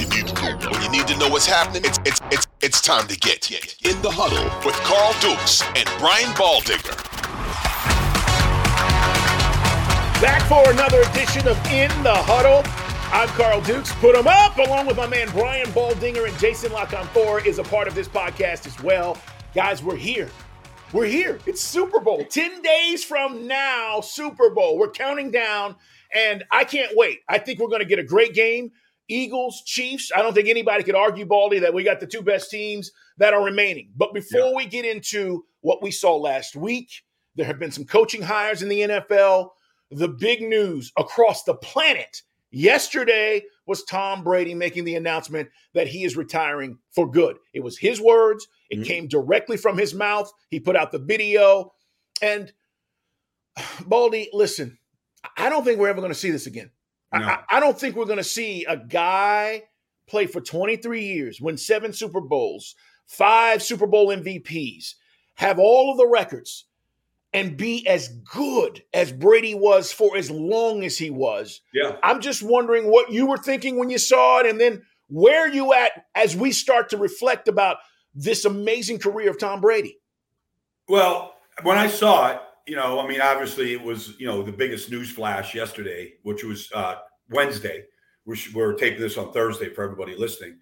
you need to know. When you need to know what's happening, it's it's it's it's time to get in the huddle with Carl Dukes and Brian Baldinger. Back for another edition of In the Huddle. I'm Carl Dukes. Put them up, along with my man Brian Baldinger and Jason Four is a part of this podcast as well. Guys, we're here. We're here. It's Super Bowl. 10 days from now, Super Bowl. We're counting down, and I can't wait. I think we're going to get a great game. Eagles, Chiefs. I don't think anybody could argue, Baldy, that we got the two best teams that are remaining. But before yeah. we get into what we saw last week, there have been some coaching hires in the NFL. The big news across the planet yesterday was Tom Brady making the announcement that he is retiring for good. It was his words, it mm-hmm. came directly from his mouth. He put out the video. And Baldy, listen, I don't think we're ever going to see this again. No. I, I don't think we're going to see a guy play for 23 years, win seven Super Bowls, five Super Bowl MVPs, have all of the records, and be as good as Brady was for as long as he was. Yeah. I'm just wondering what you were thinking when you saw it, and then where you at as we start to reflect about this amazing career of Tom Brady. Well, when I saw it, you know, I mean, obviously it was, you know, the biggest news flash yesterday, which was uh, Wednesday. We're, we're taping this on Thursday for everybody listening.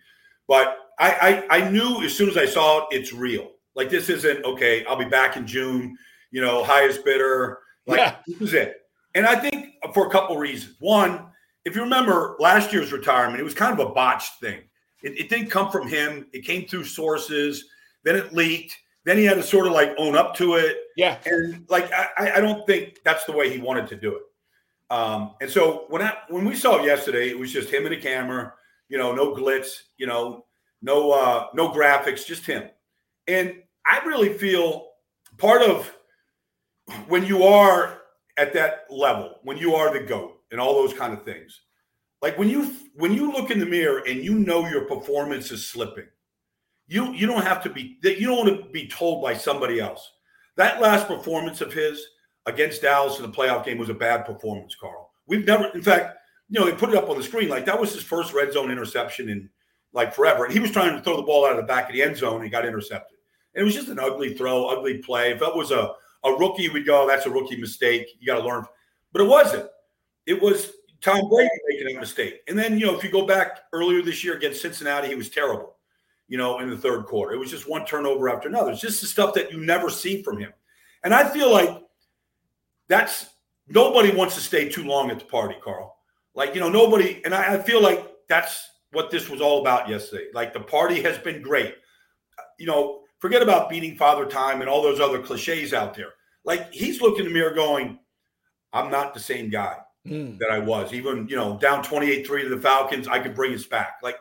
But I, I, I knew as soon as I saw it, it's real. Like this isn't okay. I'll be back in June. You know, highest bidder. Like yeah. this is it. And I think for a couple reasons. One, if you remember last year's retirement, it was kind of a botched thing. It, it didn't come from him. It came through sources. Then it leaked. Then he had to sort of like own up to it. Yeah. And like I, I don't think that's the way he wanted to do it. Um, and so when I when we saw it yesterday, it was just him and a camera, you know, no glitz, you know, no uh no graphics, just him. And I really feel part of when you are at that level, when you are the GOAT and all those kind of things, like when you when you look in the mirror and you know your performance is slipping, you you don't have to be you don't want to be told by somebody else. That last performance of his against Dallas in the playoff game was a bad performance, Carl. We've never, in fact, you know, they put it up on the screen like that was his first red zone interception in like forever. And he was trying to throw the ball out of the back of the end zone and he got intercepted. And it was just an ugly throw, ugly play. If that was a, a rookie, we'd go, oh, that's a rookie mistake. You got to learn. But it wasn't. It was Tom Brady making a mistake. And then, you know, if you go back earlier this year against Cincinnati, he was terrible, you know, in the third quarter. It was just one turnover after another. It's just the stuff that you never see from him. And I feel like that's nobody wants to stay too long at the party, Carl. Like, you know, nobody, and I, I feel like that's what this was all about yesterday. Like, the party has been great. You know, forget about beating Father Time and all those other cliches out there. Like, he's looking in the mirror going, I'm not the same guy mm. that I was. Even, you know, down 28 3 to the Falcons, I could bring us back. Like,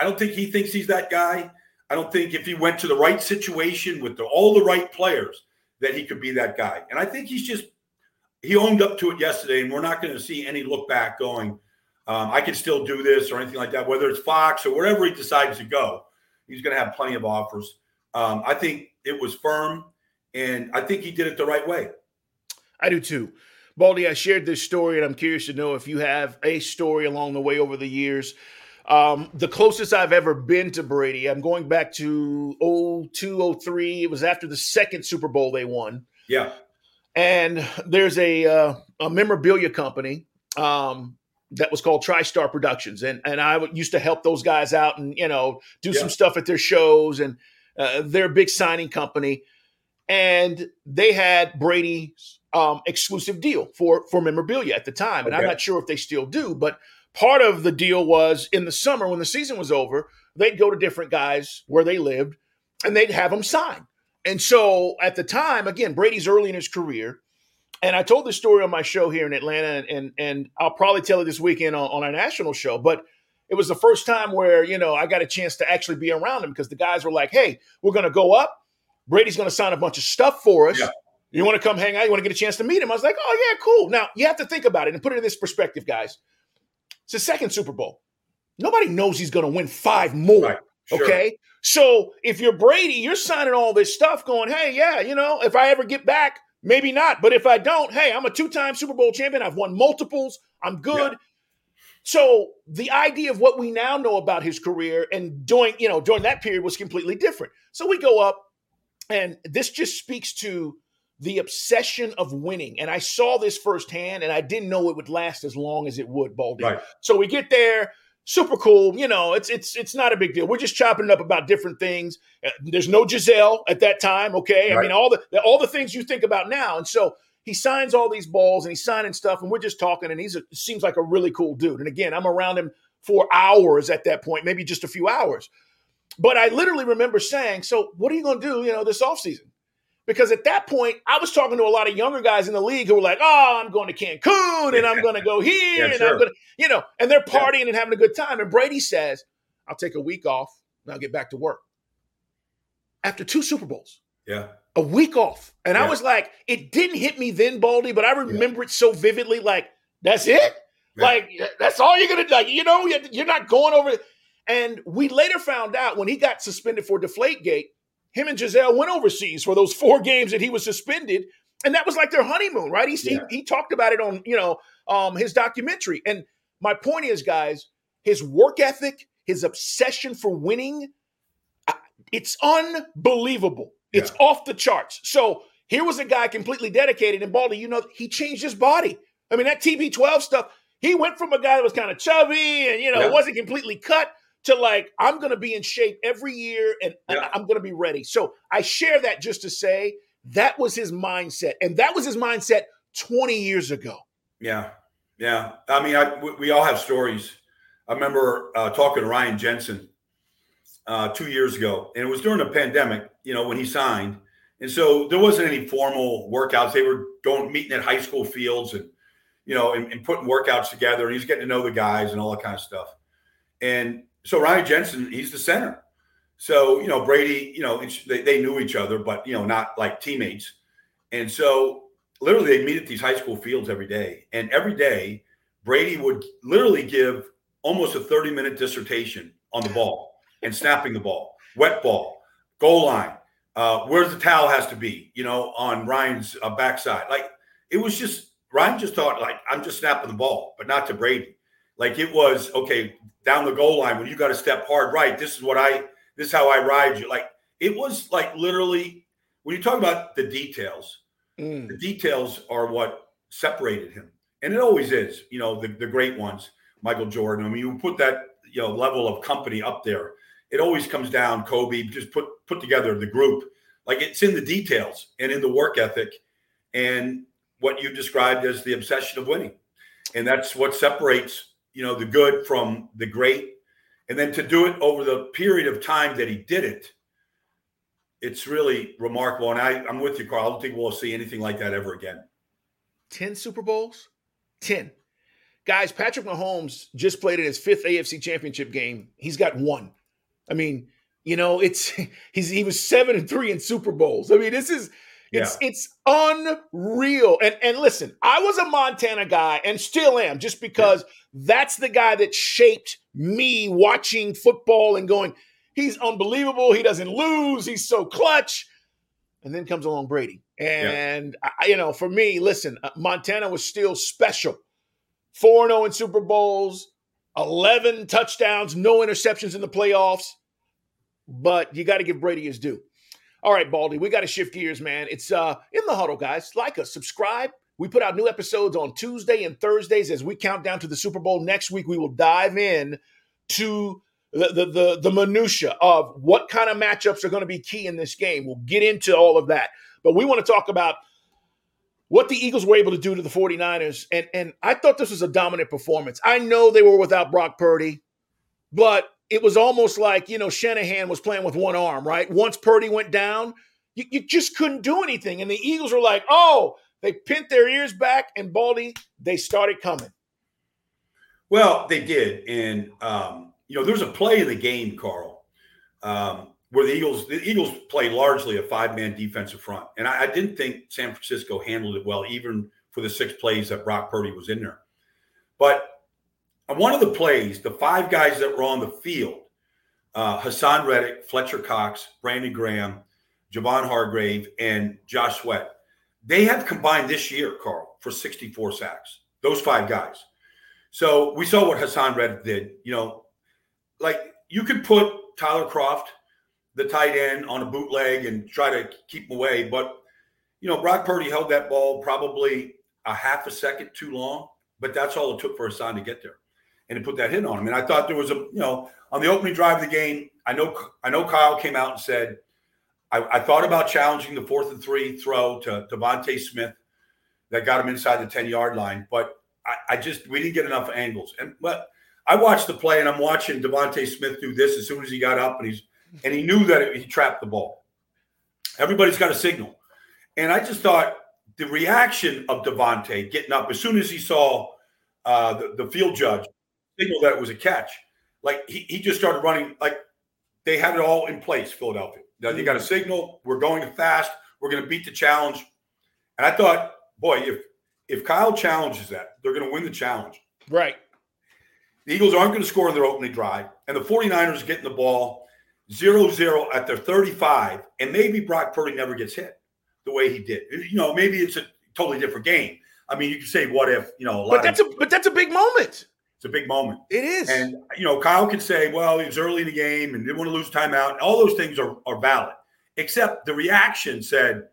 I don't think he thinks he's that guy. I don't think if he went to the right situation with the, all the right players, that he could be that guy. And I think he's just, he owned up to it yesterday, and we're not going to see any look back going, um, I can still do this or anything like that, whether it's Fox or wherever he decides to go. He's going to have plenty of offers. Um, I think it was firm, and I think he did it the right way. I do too. Baldy, I shared this story, and I'm curious to know if you have a story along the way over the years. Um, the closest I've ever been to Brady, I'm going back to 02, 03. It was after the second Super Bowl they won. Yeah. And there's a, uh, a memorabilia company um, that was called TriStar Productions. And, and I used to help those guys out and, you know, do yeah. some stuff at their shows. And uh, they're a big signing company. And they had Brady's um, exclusive deal for for memorabilia at the time, and okay. I'm not sure if they still do. But part of the deal was in the summer when the season was over, they'd go to different guys where they lived, and they'd have them sign. And so at the time, again, Brady's early in his career. And I told this story on my show here in Atlanta, and and I'll probably tell it this weekend on, on our national show. But it was the first time where you know I got a chance to actually be around him because the guys were like, "Hey, we're going to go up. Brady's going to sign a bunch of stuff for us. Yeah. You want to come hang out? You want to get a chance to meet him? I was like, oh, yeah, cool. Now, you have to think about it and put it in this perspective, guys. It's the second Super Bowl. Nobody knows he's going to win five more. Right. Sure. Okay. So if you're Brady, you're signing all this stuff going, hey, yeah, you know, if I ever get back, maybe not. But if I don't, hey, I'm a two time Super Bowl champion. I've won multiples. I'm good. Yeah. So the idea of what we now know about his career and doing, you know, during that period was completely different. So we go up, and this just speaks to the obsession of winning. And I saw this firsthand, and I didn't know it would last as long as it would, Baldy. Right. So we get there, super cool. You know, it's it's it's not a big deal. We're just chopping it up about different things. Uh, There's no Gisele at that time. Okay, I mean all the all the things you think about now, and so. He signs all these balls and he's signing stuff, and we're just talking. And he's a, seems like a really cool dude. And again, I'm around him for hours at that point, maybe just a few hours. But I literally remember saying, "So, what are you going to do, you know, this offseason? Because at that point, I was talking to a lot of younger guys in the league who were like, "Oh, I'm going to Cancun and I'm going to go here Yeah, and sure. I'm going to, you know," and they're Yeah. partying and having a good time. And Brady says, "I'll take a week off and I'll get back to work." After two Super Bowls, Yeah. a week off, and I was like, it didn't hit me then, Baldy, but I remember it so vividly. Like, that's it. Yeah. Like, that's all you're gonna do. Like, you know, you're you're not going over. And we later found out when he got suspended for Deflategate, him and Gisele went overseas for those four games that he was suspended, and that was like their honeymoon, right? He Yeah. he, he talked about it on you know um, his documentary. And my point is, guys, his work ethic, his obsession for winning, it's unbelievable. It's off the charts. So here was a guy completely dedicated, and Baldy, you know, he changed his body. I mean, that TB12 stuff, he went from a guy that was kind of chubby and, you know, Yeah. wasn't completely cut to like, I'm going to be in shape every year and, Yeah. I'm going to be ready. So I share that just to say that was his mindset. And that was his mindset 20 years ago. Yeah, yeah. I mean, I, we, we all have stories. I remember uh, talking to Ryan Jensen uh, two years ago, and it was during the pandemic. You know, when he signed, and so there wasn't any formal workouts. They were going meeting at high school fields and you know and, and putting workouts together. And he's getting to know the guys and all that kind of stuff. And so Ryan Jensen, he's the center. So you know Brady, you know they, they knew each other, but you know not like teammates. And so literally they meet at these high school fields every day. And every day, Brady would literally give almost a 30 minute dissertation on the ball and snapping the ball, wet ball, goal line, uh, where the towel has to be, you know, on Ryan's uh, backside. Like it was just, Ryan just thought, like, I'm just snapping the ball, but not to Brady. Like it was, okay, down the goal line when you got to step hard, right? This is what I, this is how I ride you. Like it was like literally, when you talk about the details, Mm. the details are what separated him and it always is you know the, the great ones michael jordan i mean you put that you know level of company up there it always comes down kobe just put put together the group like it's in the details and in the work ethic and what you described as the obsession of winning and that's what separates you know the good from the great and then to do it over the period of time that he did it it's really remarkable and I, i'm with you carl i don't think we'll see anything like that ever again 10 Super Bowls? 10. Guys, Patrick Mahomes just played in his fifth AFC championship game. He's got one. I mean, you know, it's he's he was seven and three in Super Bowls. I mean, this is it's it's unreal. And and listen, I was a Montana guy and still am, just because that's the guy that shaped me watching football and going, he's unbelievable. He doesn't lose. He's so clutch. And then comes along Brady. And, I, you know, for me, listen, uh, Montana was still special. 4 0 in Super Bowls, 11 touchdowns, no interceptions in the playoffs. But you got to give Brady his due. All right, Baldy, we got to shift gears, man. It's uh in the huddle, guys. Like us, subscribe. We put out new episodes on Tuesday and Thursdays as we count down to the Super Bowl. Next week, we will dive in to the the the, the minutia of what kind of matchups are going to be key in this game. We'll get into all of that. But we want to talk about what the Eagles were able to do to the 49ers. And, and I thought this was a dominant performance. I know they were without Brock Purdy, but it was almost like, you know, Shanahan was playing with one arm, right? Once Purdy went down, you, you just couldn't do anything. And the Eagles were like, oh, they pinned their ears back, and Baldy, they started coming. Well, they did, and um, you know, there's a play in the game, Carl, um, where the Eagles the Eagles play largely a five man defensive front, and I, I didn't think San Francisco handled it well, even for the six plays that Brock Purdy was in there. But one of the plays, the five guys that were on the field, uh, Haason Reddick, Fletcher Cox, Brandon Graham, Javon Hargrave, and Josh Sweat, they have combined this year, Carl, for 64 sacks. Those five guys. So we saw what Haason Reddick did. You know, like you could put Tyler Kroft, the tight end, on a bootleg and try to keep him away, but you know, Brock Purdy held that ball probably a half a second too long, but that's all it took for Haason to get there and put that hit on him. And I thought there was a, you know, on the opening drive of the game, I know I know Kyle came out and said, I, I thought about challenging the fourth and three throw to DeVonta Smith that got him inside the 10 yard line, but I, I, just we didn't get enough angles. And but I watched the play and I'm watching DeVonta Smith do this as soon as he got up and he's and he knew that it, he trapped the ball. Everybody's got a signal. And I just thought the reaction of DeVonta getting up as soon as he saw uh, the, the field judge signal that it was a catch, like he, he just started running like they had it all in place, Philadelphia. Now, they got a signal, we're going fast, we're going to beat the challenge. And I thought, boy, if if Kyle challenges that, they're going to win the challenge. Right. The Eagles aren't going to score in their opening drive, and the 49ers getting the ball 0-0 at their 35, and maybe Brock Purdy never gets hit the way he did. You know, maybe it's a totally different game. I mean, you can say, "What if?" You know, but that's of, a but that's a big moment. It's a big moment. It is. And you know, Kyle could say, "Well, he was early in the game and didn't want to lose timeout." All those things are are valid, except the reaction said,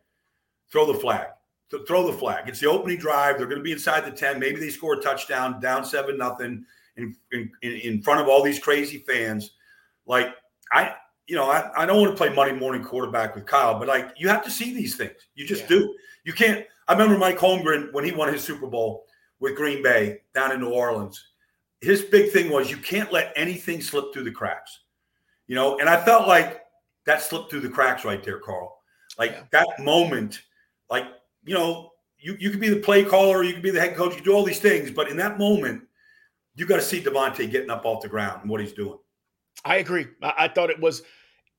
"Throw the flag." Throw the flag. It's the opening drive. They're going to be inside the ten. Maybe they score a touchdown, down seven nothing, in, in in front of all these crazy fans. Like I, you know, I, I don't want to play Monday morning quarterback with Kyle, but like you have to see these things. You just yeah. do. You can't. I remember Mike Holmgren when he won his Super Bowl with Green Bay down in New Orleans. His big thing was you can't let anything slip through the cracks. You know, and I felt like that slipped through the cracks right there, Carl. Like yeah. that moment, like, you know, you, you could be the play caller, you could be the head coach, you do all these things, but in that moment, you got to see DeVonta getting up off the ground and what he's doing. I agree. I, I thought it was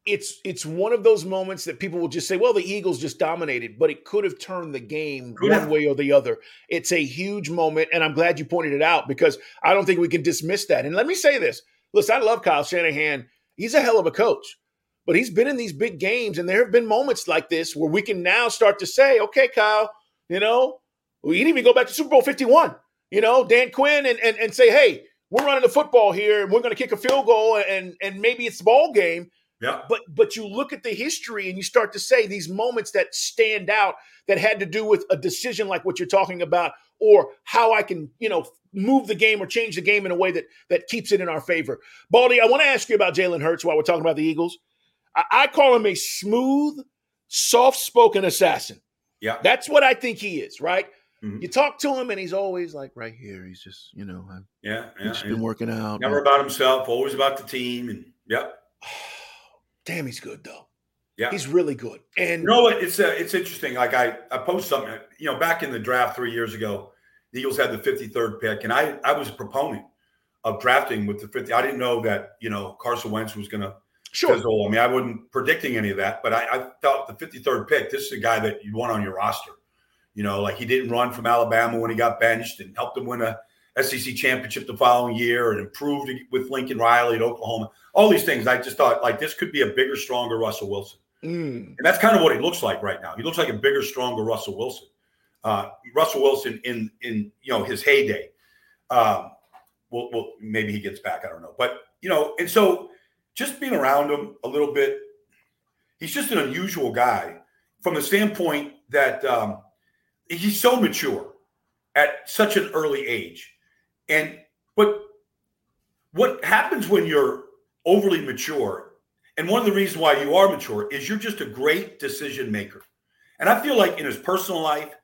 it's it's one of those moments that people will just say, "Well, the Eagles just dominated," but it could have turned the game could one way or the other. It's a huge moment, and I'm glad you pointed it out because I don't think we can dismiss that. And let me say this: listen, I love Kyle Shanahan. He's a hell of a coach, but he's been in these big games, and there have been moments like this where we can now start to say, "Okay, Kyle, you know, we can even go back to Super Bowl 51." You know, Dan Quinn, and and, and say, "Hey." We're running the football here, and we're going to kick a field goal, and and maybe it's the ball game yeah. But but you look at the history and you start to say these moments that stand out that had to do with a decision like what you're talking about, or how I can, you know, move the game or change the game in a way that that keeps it in our favor. Baldy, I want to ask you about Jalen Hurts while we're talking about the Eagles. I, I call him a smooth, soft-spoken assassin. Yeah. That's what I think he is, right? Mm-hmm. You talk to him and he's always like right here. He's just, you know, yeah, yeah. He's been working out. Never about himself, always about the team. And yep. Damn, he's good though. Yeah, he's really good. And you know what? It's uh, it's interesting. Like I I post something. You know, back in the draft three years ago, the Eagles had the 53rd pick, and I I was a proponent of drafting with the 50. I didn't know that you know Carson Wentz was going to sure. fizzle. I mean, I wasn't predicting any of that, but I, I felt the 53rd pick. This is a guy that you want on your roster. You know, like he didn't run from Alabama when he got benched and helped them win a SEC championship the following year and improved with Lincoln Riley at Oklahoma. All these things, I just thought like this could be a bigger, stronger Russell Wilson. Mm. And that's kind of what he looks like right now. He looks like a bigger, stronger Russell Wilson. Uh, Russell Wilson in in you know his heyday. Um, well, well, maybe he gets back. I don't know, but you know, and so just being around him a little bit, he's just an unusual guy from the standpoint that um, he's so mature at such an early age. And but what happens when you're overly mature, and one of the reasons why you are mature is you're just a great decision maker. And I feel like in his personal life,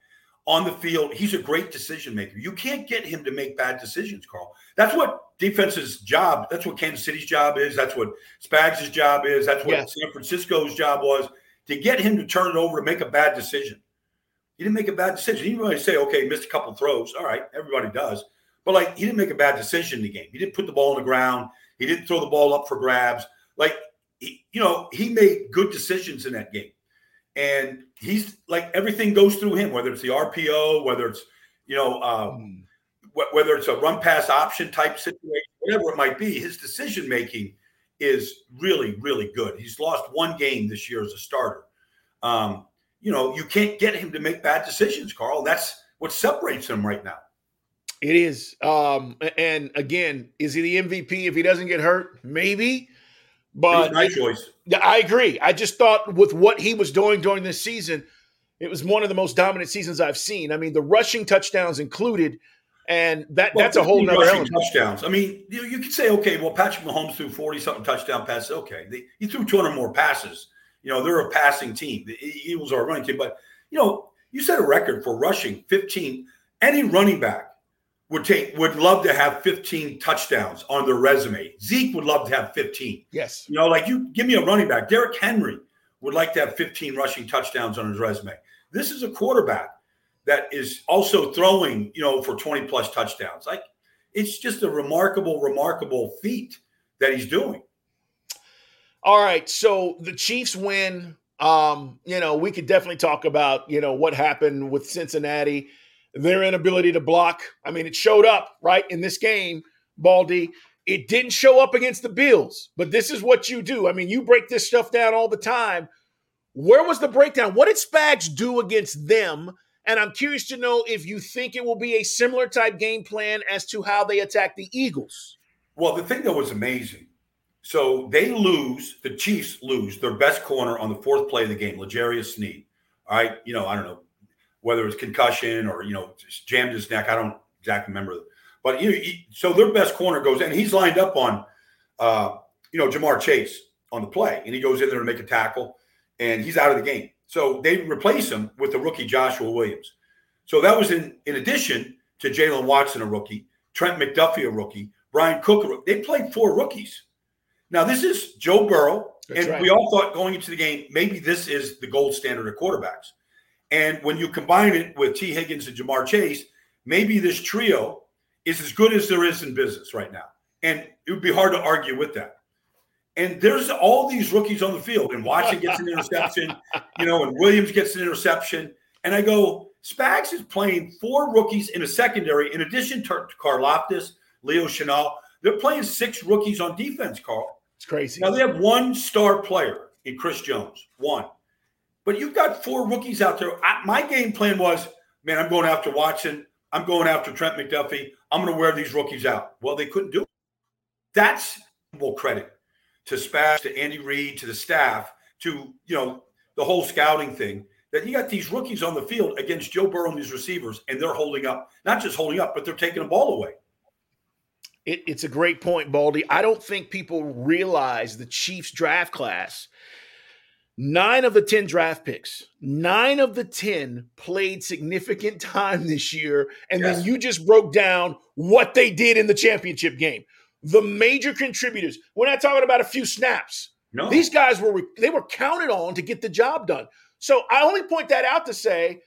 on the field, he's a great decision maker. You can't get him to make bad decisions, Carl. That's what defense's job. That's what Kansas City's job is. That's what Spags' job is. That's what San Francisco's job was to get him to turn it over and make a bad decision. He didn't make a bad decision. He didn't really say, okay, missed a couple throws. All right, everybody does. But like he didn't make a bad decision in the game. He didn't put the ball on the ground. He didn't throw the ball up for grabs. Like he, you know, he made good decisions in that game. And he's like everything goes through him, whether it's the RPO, whether it's you know, um, wh- whether it's a run pass option type situation, whatever it might be. His decision making is really, really good. He's lost one game this year as a starter. Um, you know, you can't get him to make bad decisions, Carl. That's what separates him right now. It is. Um, and again, is he the MVP if he doesn't get hurt? Maybe. But my choice. I agree. I just thought with what he was doing during this season, it was one of the most dominant seasons I've seen. I mean, the rushing touchdowns included, and that well, that's a whole nother element. touchdowns. I mean, you, you could say, okay, well, Patrick Mahomes threw forty something touchdown passes. Okay, they, he threw two hundred more passes. You know, they're a passing team. The Eagles are a running team, but you know, you set a record for rushing fifteen. Any running back would take would love to have 15 touchdowns on their resume. Zeke would love to have 15. Yes. You know, like you give me a running back. Derrick Henry would like to have 15 rushing touchdowns on his resume. This is a quarterback that is also throwing, you know, for 20 plus touchdowns. Like it's just a remarkable, remarkable feat that he's doing. All right. So the Chiefs win. Um, you know, we could definitely talk about, you know, what happened with Cincinnati their inability to block. I mean, it showed up, right, in this game, Baldy. It didn't show up against the Bills, but this is what you do. I mean, you break this stuff down all the time. Where was the breakdown? What did Spags do against them? And I'm curious to know if you think it will be a similar type game plan as to how they attack the Eagles. Well, the thing that was amazing. So they lose, the Chiefs lose their best corner on the fourth play of the game, L'Jarius Sneed. All right, you know, I don't know, whether it's concussion or you know jammed his neck. I don't exactly remember, but you know, he, so their best corner goes and he's lined up on uh, you know Ja'Marr Chase on the play, and he goes in there to make a tackle, and he's out of the game. So they replace him with the rookie Joshua Williams. So that was in in addition to Jaylen Watson, a rookie, Trent McDuffie, a rookie, Bryan Cook. Rookie. They played four rookies. Now this is Joe Burrow, That's and right. we all thought going into the game maybe this is the gold standard of quarterbacks. And when you combine it with Tee Higgins and Ja'Marr Chase, maybe this trio is as good as there is in business right now. And it would be hard to argue with that. And there's all these rookies on the field, and Watson gets an interception, you know, and Williams gets an interception. And I go, Spags is playing four rookies in a secondary, in addition to Karlaftis, Leo Chenal. They're playing six rookies on defense, Carl. It's crazy. Now they have one star player in Chris Jones, one. But you've got four rookies out there. I, my game plan was, man, I'm going after Watson. I'm going after Trent McDuffie. I'm going to wear these rookies out. Well, they couldn't do it. That's well credit to Spags, to Andy Reid, to the staff, to you know the whole scouting thing. That you got these rookies on the field against Joe Burrow and these receivers, and they're holding up. Not just holding up, but they're taking the ball away. It, it's a great point, Baldy. I don't think people realize the Chiefs draft class Nine of the 10 draft picks, nine of the 10 played significant time this year. And yes. then you just broke down what they did in the championship game. The major contributors, we're not talking about a few snaps. No. These guys were they were counted on to get the job done. So I only point that out to say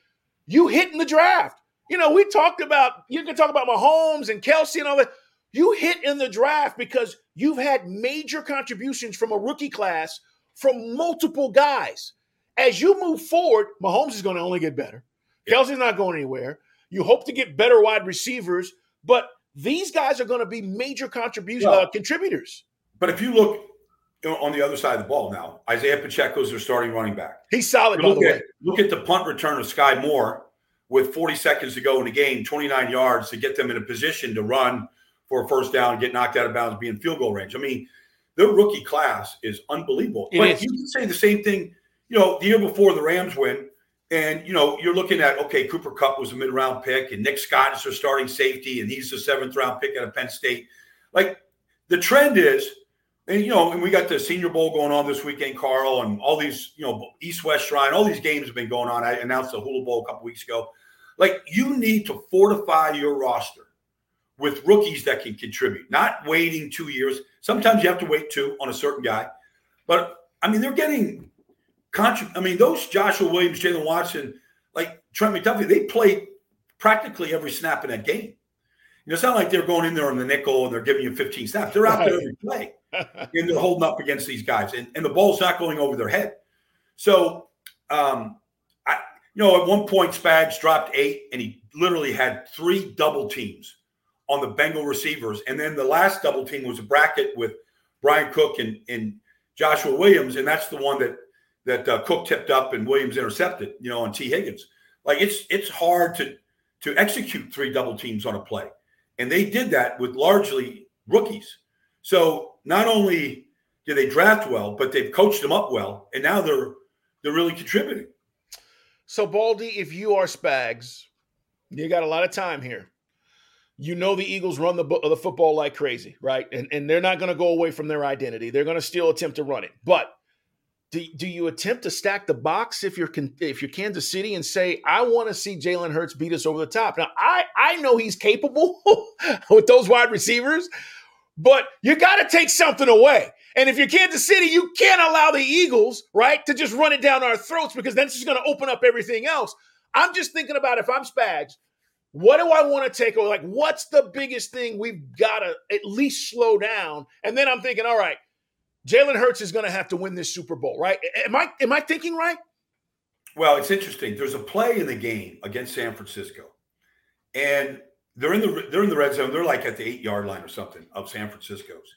you hit in the draft. You know, we talked about you can talk about Mahomes and Kelce and all that. You hit in the draft because you've had major contributions from a rookie class from multiple guys. As you move forward, Mahomes is going to only get better. Kelce's not going anywhere. You hope to get better wide receivers, but these guys are going to be major contribution well, uh, contributors. But if you look on the other side of the ball now, Isaiah Pacheco is their starting running back. He's solid, look by the at, way. Look at the punt return of Skyy Moore with 40 seconds to go in the game, 29 yards to get them in a position to run for a first down get knocked out of bounds, be in field goal range. I mean, their rookie class is unbelievable. It but is. you can say the same thing, you know, the year before the Rams win, and you know, you're looking at okay, Cooper Kupp was a mid round pick, and Nick Scott is their starting safety, and he's the seventh round pick out of Penn State. Like the trend is, and you know, and we got the Senior Bowl going on this weekend, Carl, and all these, you know, East West Shrine, all these games have been going on. I announced the Hula Bowl a couple weeks ago. Like you need to fortify your roster with rookies that can contribute, not waiting two years. Sometimes you have to wait two on a certain guy. But I mean, they're getting contra- I mean, those Joshua Williams, Jaylen Watson, like Trent McDuffie, they played practically every snap in that game. You know, it's not like they're going in there on the nickel and they're giving you 15 snaps. They're out right. there every play. and they're holding up against these guys. And, and the ball's not going over their head. So um, I you know, at one point Spags dropped eight and he literally had three double teams on the Bengal receivers. And then the last double team was a bracket with Bryan Cook and, and Joshua Williams. And that's the one that that uh, Cook tipped up and Williams intercepted, you know, on Tee Higgins. Like it's it's hard to to execute three double teams on a play. And they did that with largely rookies. So not only did they draft well, but they've coached them up well, and now they're they're really contributing. So, Baldy, if you are Spags, you got a lot of time here. You know the Eagles run the the football like crazy, right? And and they're not going to go away from their identity. They're going to still attempt to run it. But do, do you attempt to stack the box if you're if you're Kansas City and say I want to see Jalen Hurts beat us over the top? Now I I know he's capable with those wide receivers, but you got to take something away. And if you're Kansas City, you can't allow the Eagles, right, to just run it down our throats because then it's just going to open up everything else. I'm just thinking about if I'm Spags, what do I want to take away? Like, what's the biggest thing we've got to at least slow down? And then I'm thinking, all right, Jalen Hurts is going to have to win this Super Bowl, right? Am I am I thinking right? Well, it's interesting. There's a play in the game against San Francisco, and they're in the they're in the red zone. They're like at the eight yard line or something of San Francisco's.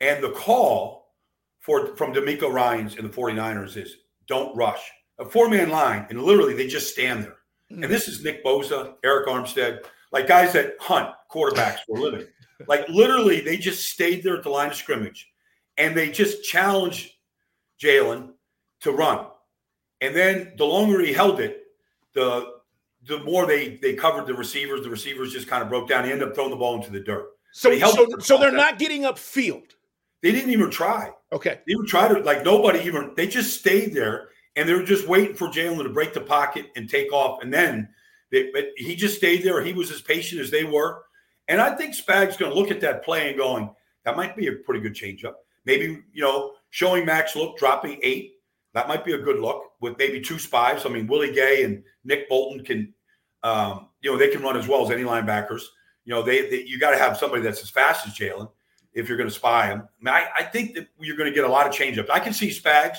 And the call for from DeMeco Ryans and the 49ers is don't rush. A four-man line, and literally they just stand there. And this is Nick Bosa, Arik Armstead, like guys that hunt quarterbacks for a living. Like literally, they just stayed there at the line of scrimmage and they just challenged Jalen to run. And then the longer he held it, the the more they they covered the receivers. The receivers just kind of broke down. He ended up throwing the ball into the dirt. So, so, so they're not getting upfield. They didn't even try. Okay. They even tried to like nobody even they just stayed there and they were just waiting for Jalen to break the pocket and take off. And then they, he just stayed there. He was as patient as they were. And I think Spag's going to look at that play and going, that might be a pretty good changeup. Maybe, you know, showing Max look, dropping eight. That might be a good look with maybe two spies. I mean, Willie Gay and Nick Bolton can, um, you know, they can run as well as any linebackers. You know, they, they you got to have somebody that's as fast as Jalen if you're going to spy him. I, mean, I, I think that you're going to get a lot of changeups. I can see Spags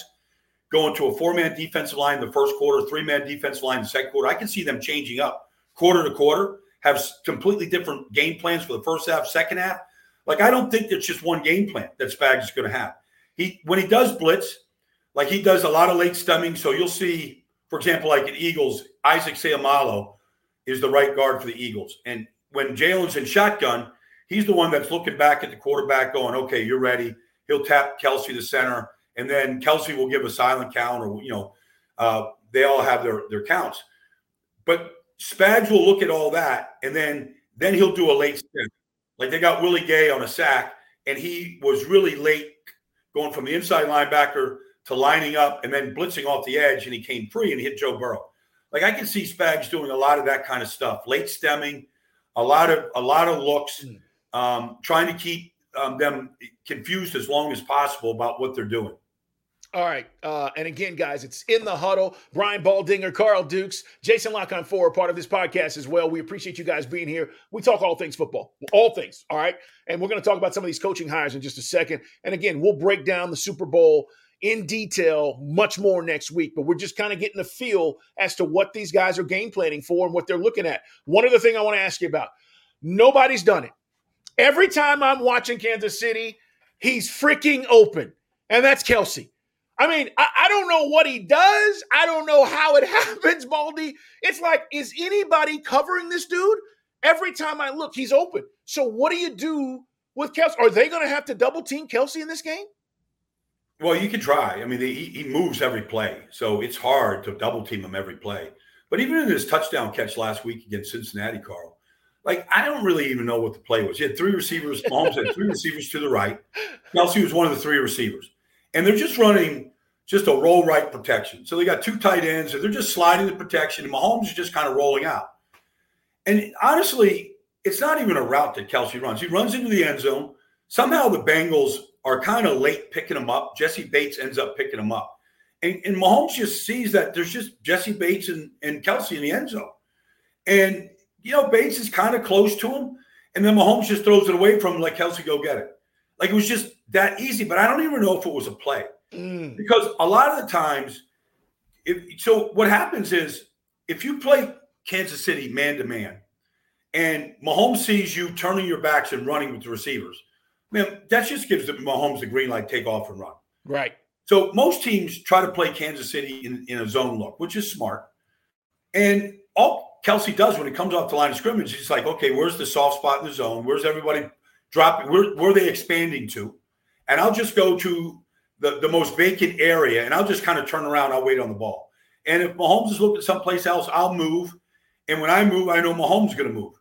going to a four man defensive line the first quarter, three man defensive line the second quarter. I can see them changing up quarter to quarter, have completely different game plans for the first half, second half. Like I don't think it's just one game plan that Spags is going to have. He when he does blitz, like he does a lot of late stemming. So you'll see, for example, like in Eagles, Isaac Seumalo is the right guard for the Eagles, and when Jalen's in shotgun, he's the one that's looking back at the quarterback, going, "Okay, you're ready." He'll tap Kelce the center, and then Kelce will give a silent count, or you know, uh, they all have their their counts. But Spags will look at all that, and then then he'll do a late step. Like they got Willie Gay on a sack, and he was really late going from the inside linebacker to lining up and then blitzing off the edge, and he came free and hit Joe Burrow. Like I can see Spags doing a lot of that kind of stuff, late stemming, a lot of a lot of looks, hmm. um, trying to keep um, them confused as long as possible about what they're doing. All right. Uh, and again, guys, it's in the huddle. Brian Baldinger, Carl Dukes, Jason Lock on four, part of this podcast as well. We appreciate you guys being here. We talk all things football, all things. All right. And we're going to talk about some of these coaching hires in just a second. And again, we'll break down the Super Bowl in detail much more next week. But we're just kind of getting a feel as to what these guys are game planning for and what they're looking at. One other thing I want to ask you about nobody's done it. Every time I'm watching Kansas City, he's freaking open. And that's Kelce. I mean, I, I, don't know what he does. I don't know how it happens, Baldy. It's like, is anybody covering this dude? Every time I look, he's open. So what do you do with Kelce? Are they going to have to double team Kelce in this game? Well, you can try. I mean, he, he moves every play, so it's hard to double team him every play. But even in his touchdown catch last week against Cincinnati, Carl, like I don't really even know what the play was. He had three receivers. Mahomes had three receivers to the right. Kelce was one of the three receivers and they're just running just a roll right protection. So they got two tight ends, and they're just sliding the protection, and Mahomes is just kind of rolling out. And honestly, it's not even a route that Kelce runs. He runs into the end zone. Somehow the Bengals are kind of late picking him up. Jessie Bates ends up picking him up. And, and Mahomes just sees that there's just Jessie Bates and, and Kelce in the end zone. And, you know, Bates is kind of close to him. And then Mahomes just throws it away from him like Kelce, go get it. Like it was just that easy, but I don't even know if it was a play mm. because a lot of the times, if so, what happens is if you play Kansas City man to man, and Mahomes sees you turning your backs and running with the receivers, man, that just gives Mahomes the green light, take off and run. Right. So most teams try to play Kansas City in, in a zone look, which is smart. And all Kelce does when it comes off the line of scrimmage. He's like, okay, where's the soft spot in the zone? Where's everybody dropping? Where, where are they expanding to? And I'll just go to the, the most vacant area and I'll just kind of turn around. I'll wait on the ball. And if Mahomes is looking someplace else, I'll move. And when I move, I know Mahomes is going to move.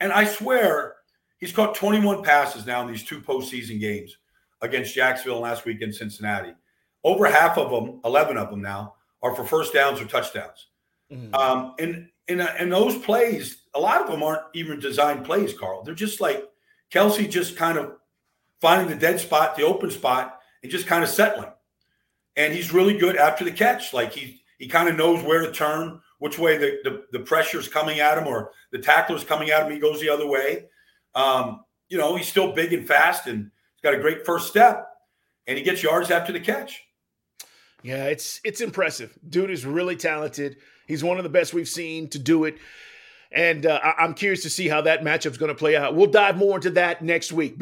And I swear he's caught 21 passes now in these two postseason games against Jacksonville last week in Cincinnati. Over half of them, 11 of them now, are for first downs or touchdowns. Mm-hmm. Um, and, and, and those plays, a lot of them aren't even designed plays, Carl. They're just like Kelce just kind of finding the dead spot, the open spot, and just kind of settling. And he's really good after the catch. Like he he kind of knows where to turn, which way the, the, the pressure's coming at him or the tackler's coming at him. He goes the other way. Um, you know, he's still big and fast and he's got a great first step and he gets yards after the catch. Yeah, it's it's impressive. Dude is really talented. He's one of the best we've seen to do it. And uh, I'm curious to see how that matchup's going to play out. We'll dive more into that next week.